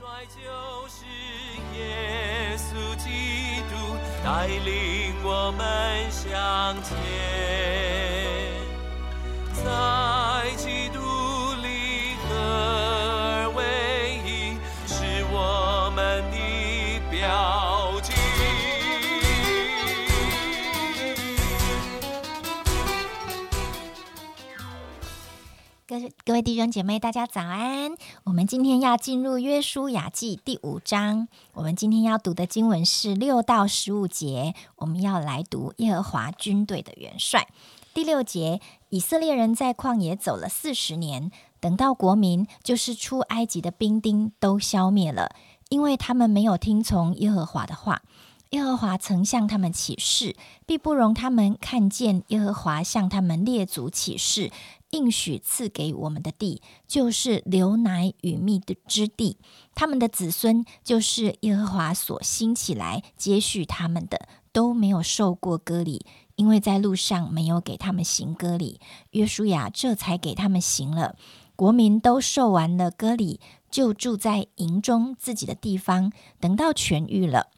帅就是耶稣基督，带领我们向前，各各位弟兄姐妹，大家早安！我们今天要进入约书亚记第五章，我们今天要读的经文是六到十五节，我们要来读耶和华军队的元帅。第六节，以色列人在旷野走了四十年，等到国民就是出埃及的兵丁都消灭了，因为他们没有听从耶和华的话。耶和华曾向他们起誓，必不容他们看见耶和华向他们列祖起誓，应许赐给我们的地，就是流奶与蜜的之地。他们的子孙就是耶和华所兴起来接续他们的，都没有受过割礼，因为在路上没有给他们行割礼。约书亚这才给他们行了。国民都受完了割礼，就住在营中自己的地方，等到痊愈了。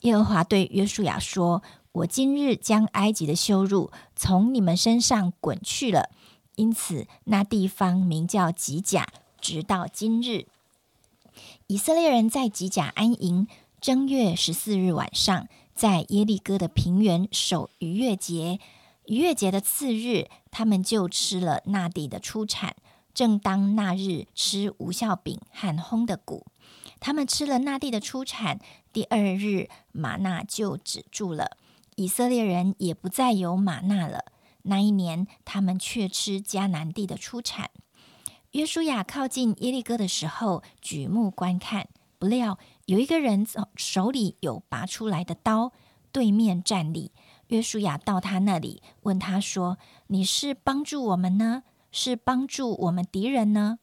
耶和华对约书亚说：“我今日将埃及的羞辱从你们身上滚去了。”因此，那地方名叫吉甲，直到今日。以色列人在吉甲安营。正月十四日晚上，在耶利哥的平原守逾越节。逾越节的次日，他们就吃了那地的出产。正当那日吃无效饼和烘的谷。他们吃了那地的出产，第二日玛纳就止住了。以色列人也不再有玛纳了。那一年，他们却吃迦南地的出产。约书亚靠近耶利哥的时候，举目观看，不料有一个人手里有拔出来的刀，对面站立。约书亚到他那里，问他说：“你是帮助我们呢，是帮助我们敌人呢？”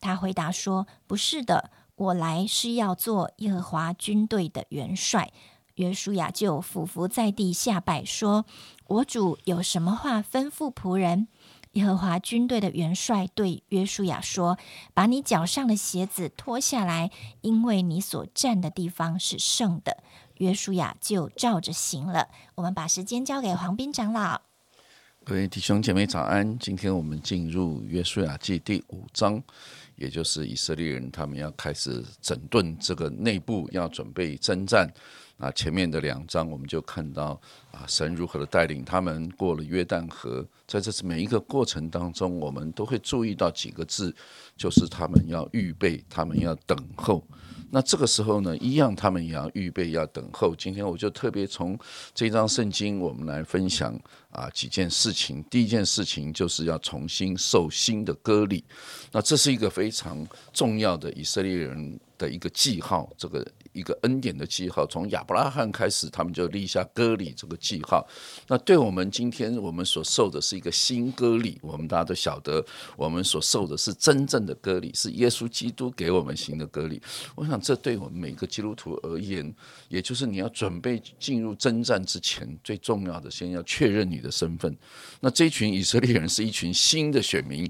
他回答说：“不是的。”我来是要做耶和华军队的元帅。约书亚就俯伏在地下拜，说：“我主有什么话吩咐仆人？”耶和华军队的元帅对约书亚说：“把你脚上的鞋子脱下来，因为你所站的地方是圣的。”约书亚就照着行了。我们把时间交给黄斌长老。各位弟兄姐妹早安！今天我们进入约书亚记第五章。也就是以色列人，他们要开始整顿这个内部，要准备征战。啊，前面的两章我们就看到啊，神如何的带领他们过了约旦河。在这次每一个过程当中，我们都会注意到几个字，就是他们要预备，他们要等候。那这个时候呢，一样他们也要预备，要等候。今天我就特别从这张圣经，我们来分享啊几件事情。第一件事情就是要重新受新的割礼，那这是一个非常重要的以色列人的一个记号，这个。一个恩典的记号，从亚伯拉罕开始，他们就立下割礼这个记号。那对我们今天我们所受的是一个新割礼，我们大家都晓得，我们所受的是真正的割礼，是耶稣基督给我们新的割礼。我想，这对我们每个基督徒而言，也就是你要准备进入征战之前，最重要的，先要确认你的身份。那这群以色列人是一群新的选民。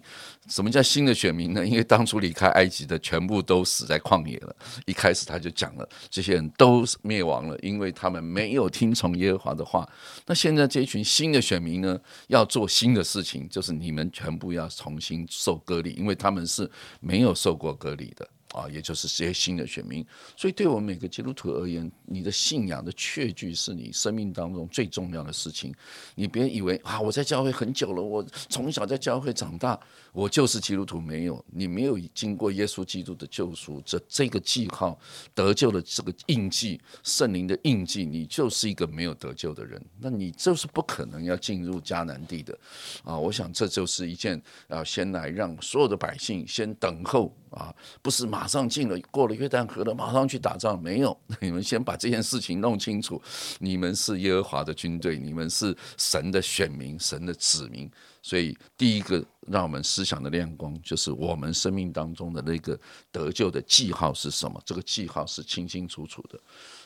什么叫新的选民呢？因为当初离开埃及的全部都死在旷野了。一开始他就讲了，这些人都灭亡了，因为他们没有听从耶和华的话。那现在这一群新的选民呢，要做新的事情，就是你们全部要重新受隔离，因为他们是没有受过隔离的。啊，也就是这些新的选民，所以对我们每个基督徒而言，你的信仰的确据是你生命当中最重要的事情。你别以为啊，我在教会很久了，我从小在教会长大，我就是基督徒。没有，你没有经过耶稣基督的救赎，这这个记号得救的这个印记，圣灵的印记，你就是一个没有得救的人。那你就是不可能要进入迦南地的。啊，我想这就是一件啊先来让所有的百姓先等候。啊，不是马马上进了过了约旦河了，马上去打仗？没有，你们先把这件事情弄清楚。你们是耶和华的军队，你们是神的选民，神的子民。所以，第一个让我们思想的亮光，就是我们生命当中的那个得救的记号是什么？这个记号是清清楚楚的。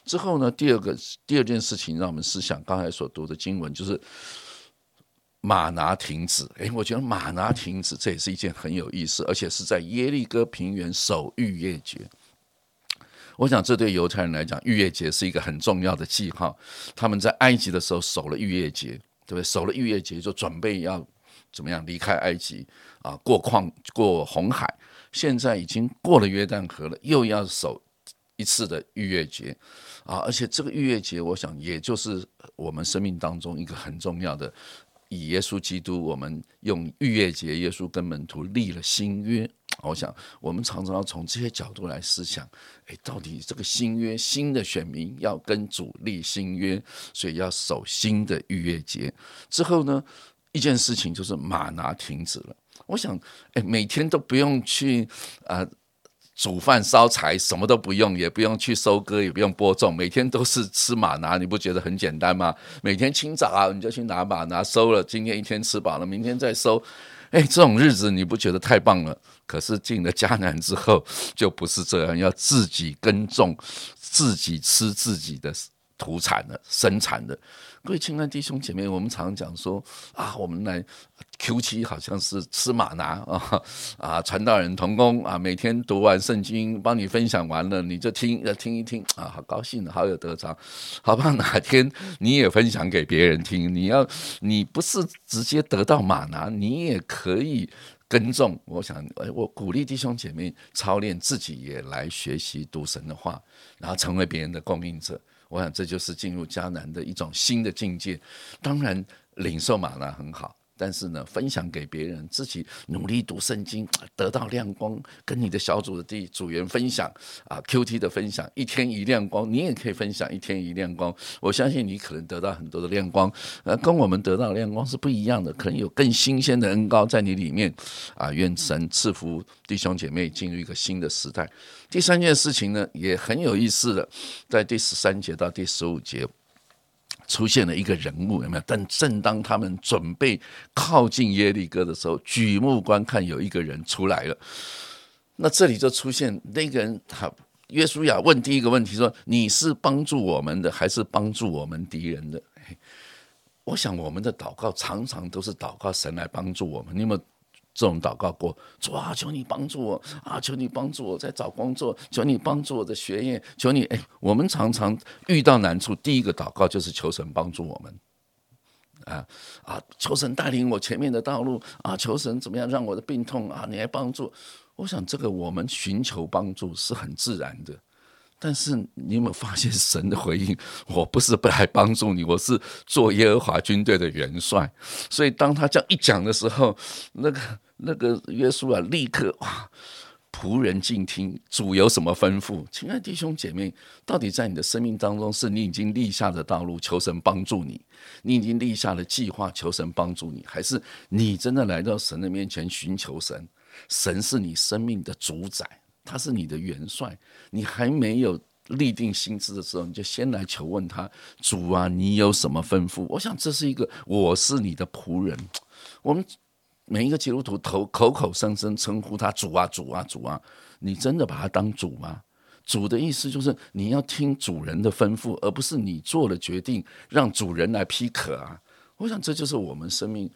之后呢，第二个第二件事情，让我们思想刚才所读的经文，就是。马拿停止，哎，我觉得马拿停止，这也是一件很有意思，而且是在耶利哥平原守逾越节。我想这对犹太人来讲，逾越节是一个很重要的记号。他们在埃及的时候守了逾越节，对不对？守了逾越节就准备要怎么样离开埃及啊？过矿过红海。现在已经过了约旦河了，又要守一次的逾越节啊！而且这个逾越节，我想也就是我们生命当中一个很重要的，以耶稣基督，我们用逾越节，耶稣跟门徒立了新约。我想我们常常要从这些角度来思想，哎，到底这个新约新的选民要跟主立新约，所以要守新的逾越节。之后呢，一件事情就是马拿停止了。我想，哎，每天都不用去啊煮饭烧柴，什么都不用，也不用去收割，也不用播种，每天都是吃马拿，你不觉得很简单吗？每天清早啊，你就去拿马拿收了，今天一天吃饱了，明天再收，哎，这种日子你不觉得太棒了？可是进了迦南之后，就不是这样，要自己耕种，自己吃自己的土产的生产的。各位亲爱弟兄姐妹，我们常讲说啊，我们来 Q 七好像是吃马拿啊啊，传道人同工啊，每天读完圣经，帮你分享完了，你就听要听一听啊，好高兴，好有得着，好怕哪天你也分享给别人听。你要你不是直接得到马拿，你也可以耕种。我想，我鼓励弟兄姐妹操练自己，也来学习读神的话，然后成为别人的供应者。我想这就是进入迦南的一种新的境界。当然，领受玛纳很好。但是呢，分享给别人，自己努力读圣经，得到亮光，跟你的小组的弟组员分享啊，Q T 的分享，一天一亮光，你也可以分享一天一亮光。我相信你可能得到很多的亮光，呃，跟我们得到的亮光是不一样的，可能有更新鲜的恩高在你里面啊。愿神赐福弟兄姐妹进入一个新的时代。第三件事情呢，也很有意思的，在第十三节到第十五节。出现了一个人物，有没有？但正当他们准备靠近耶利哥的时候，举目观看，有一个人出来了。那这里就出现那个人，他约书亚问第一个问题说：“你是帮助我们的，还是帮助我们敌人的？”我想我们的祷告常常都是祷告神来帮助我们。你有没有？这种祷告过，主啊，求你帮助我啊！求你帮助我在找工作，求你帮助我的学业，求你哎，我们常常遇到难处，第一个祷告就是求神帮助我们，啊啊，求神带领我前面的道路啊，求神怎么样让我的病痛啊，你来帮助。我想这个我们寻求帮助是很自然的。但是你有没有发现神的回应？我不是不来帮助你，我是做耶和华军队的元帅。所以当他这样一讲的时候，那个那个约书亚立刻哇，仆人静听，主有什么吩咐？亲爱弟兄姐妹，到底在你的生命当中，是你已经立下的道路，求神帮助你；你已经立下了计划，求神帮助你，还是你真的来到神的面前寻求神？神是你生命的主宰。他是你的元帅，你还没有立定心智的时候，你就先来求问他主啊，你有什么吩咐？我想这是一个我是你的仆人。我们每一个基督徒头口口声声称呼他主啊主啊主啊，你真的把他当主吗？主的意思就是你要听主人的吩咐，而不是你做了决定让主人来批可啊。我想这就是我们生命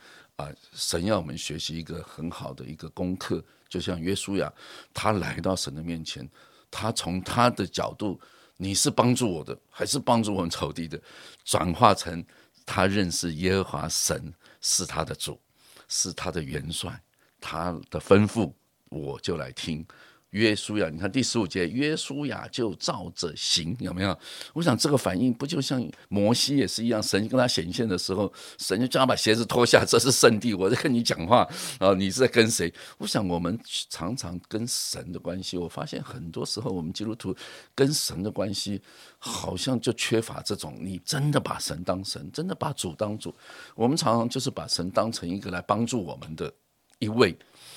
啊，神要我们学习一个很好的一个功课。就像约书亚，他来到神的面前，他从他的角度，你是帮助我的，还是帮助我们仇敌的？转化成他认识耶和华神是他的主，是他的元帅，他的吩咐我就来听。约书亚，你看第十五节，约书亚就照着行，有没有？我想这个反应不就像摩西也是一样，神跟他显现的时候，神就叫他把鞋子脱下，这是圣地，我在跟你讲话，然后你是在跟谁？我想我们常常跟神的关系，我发现很多时候我们基督徒跟神的关系，好像就缺乏这种，你真的把神当神，真的把主当主，我们常常就是把神当成一个来帮助我们的一位。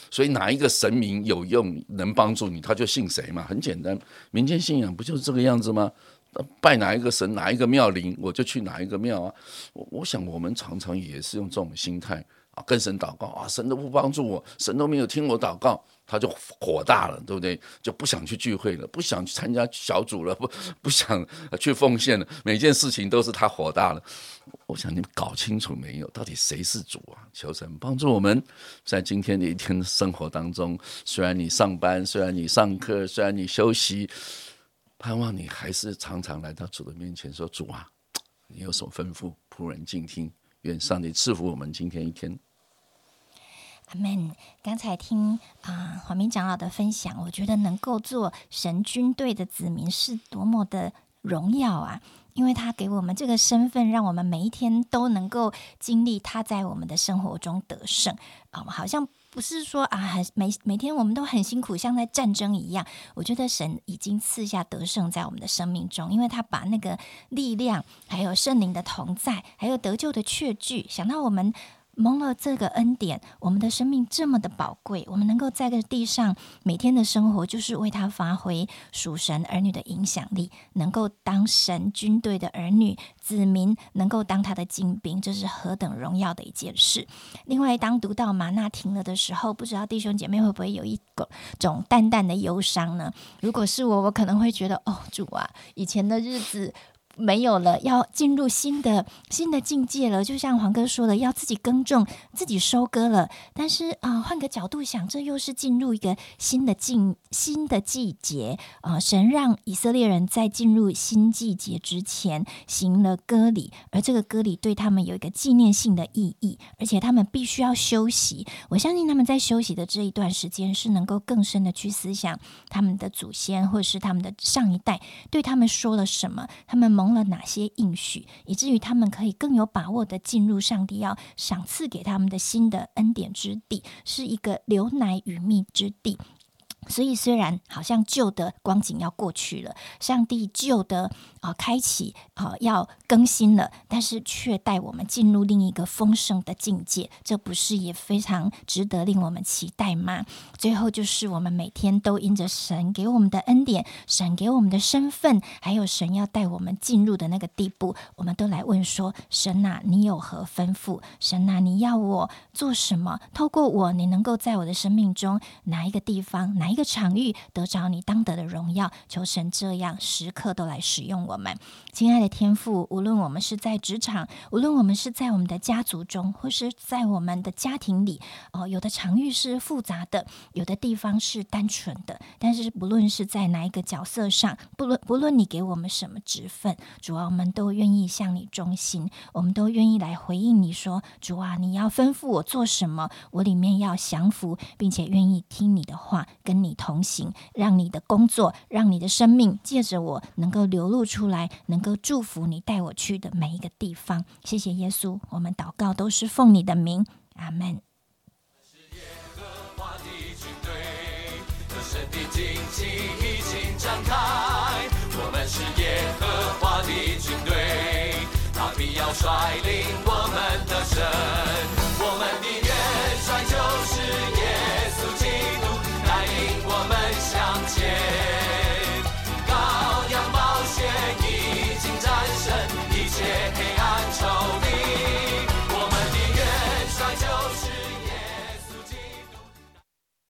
所以哪一个神明有用能帮助你，他就信谁嘛？很简单，民间信仰不就是这个样子吗？拜哪一个神，哪一个庙灵，我就去哪一个庙啊。我我想我们常常也是用这种心态啊，跟神祷告啊，神都不帮助我，神都没有听我祷告。他就火大了，对不对？就不想去聚会了，不想去参加小组了，不不想去奉献了。每件事情都是他火大了。我想你们搞清楚没有？到底谁是主啊？求神帮助我们，在今天的一天生活当中，虽然你上班，虽然你上课，虽然你休息，盼望你还是常常来到主的面前，说：“主啊，你有什么吩咐？仆人静听。愿上帝赐福我们今天一天。”阿门。刚才听啊黄明长老的分享，我觉得能够做神军队的子民是多么的荣耀啊！因为他给我们这个身份，让我们每一天都能够经历他在我们的生活中得胜啊！好像不是说啊，很每每天我们都很辛苦，像在战争一样。我觉得神已经赐下得胜在我们的生命中，因为他把那个力量，还有圣灵的同在，还有得救的确据，想到我们。蒙了这个恩典，我们的生命这么的宝贵，我们能够在这地上每天的生活，就是为他发挥属神儿女的影响力，能够当神军队的儿女子民，能够当他的精兵，这是何等荣耀的一件事。另外，当读到玛纳停了的时候，不知道弟兄姐妹会不会有一个种淡淡的忧伤呢？如果是我，我可能会觉得，哦，主啊，以前的日子。没有了，要进入新的新的境界了。就像黄哥说的，要自己耕种，自己收割了。但是啊，换个角度想，这又是进入一个新的境、新的季节啊。神让以色列人在进入新季节之前行了割礼，而这个割礼对他们有一个纪念性的意义，而且他们必须要休息。我相信他们在休息的这一段时间，是能够更深的去思想他们的祖先或者是他们的上一代对他们说了什么，他们蒙。蒙了哪些应许，以至于他们可以更有把握的进入上帝要赏赐给他们的新的恩典之地，是一个流奶与蜜之地。所以，虽然好像旧的光景要过去了，上帝旧的啊开启啊要更新了，但是却带我们进入另一个丰盛的境界，这不是也非常值得令我们期待吗？最后就是我们每天都因着神给我们的恩典，神给我们的身份，还有神要带我们进入的那个地步，我们都来问说：神啊，你有何吩咐？神啊，你要我做什么？透过我，你能够在我的生命中哪一个地方，哪一？个场域得着你当得的荣耀，求神这样时刻都来使用我们，亲爱的天父。无论我们是在职场，无论我们是在我们的家族中，或是在我们的家庭里，哦，有的场域是复杂的，有的地方是单纯的。但是不论是在哪一个角色上，不论不论你给我们什么职分，主啊，我们都愿意向你忠心，我们都愿意来回应你说，主啊，你要吩咐我做什么，我里面要降服，并且愿意听你的话，跟。你同行，让你的工作，让你的生命借着我能够流露出来，能够祝福你带我去的每一个地方。谢谢耶稣，我们祷告都是奉你的名，阿门。率领我们的神。yeah.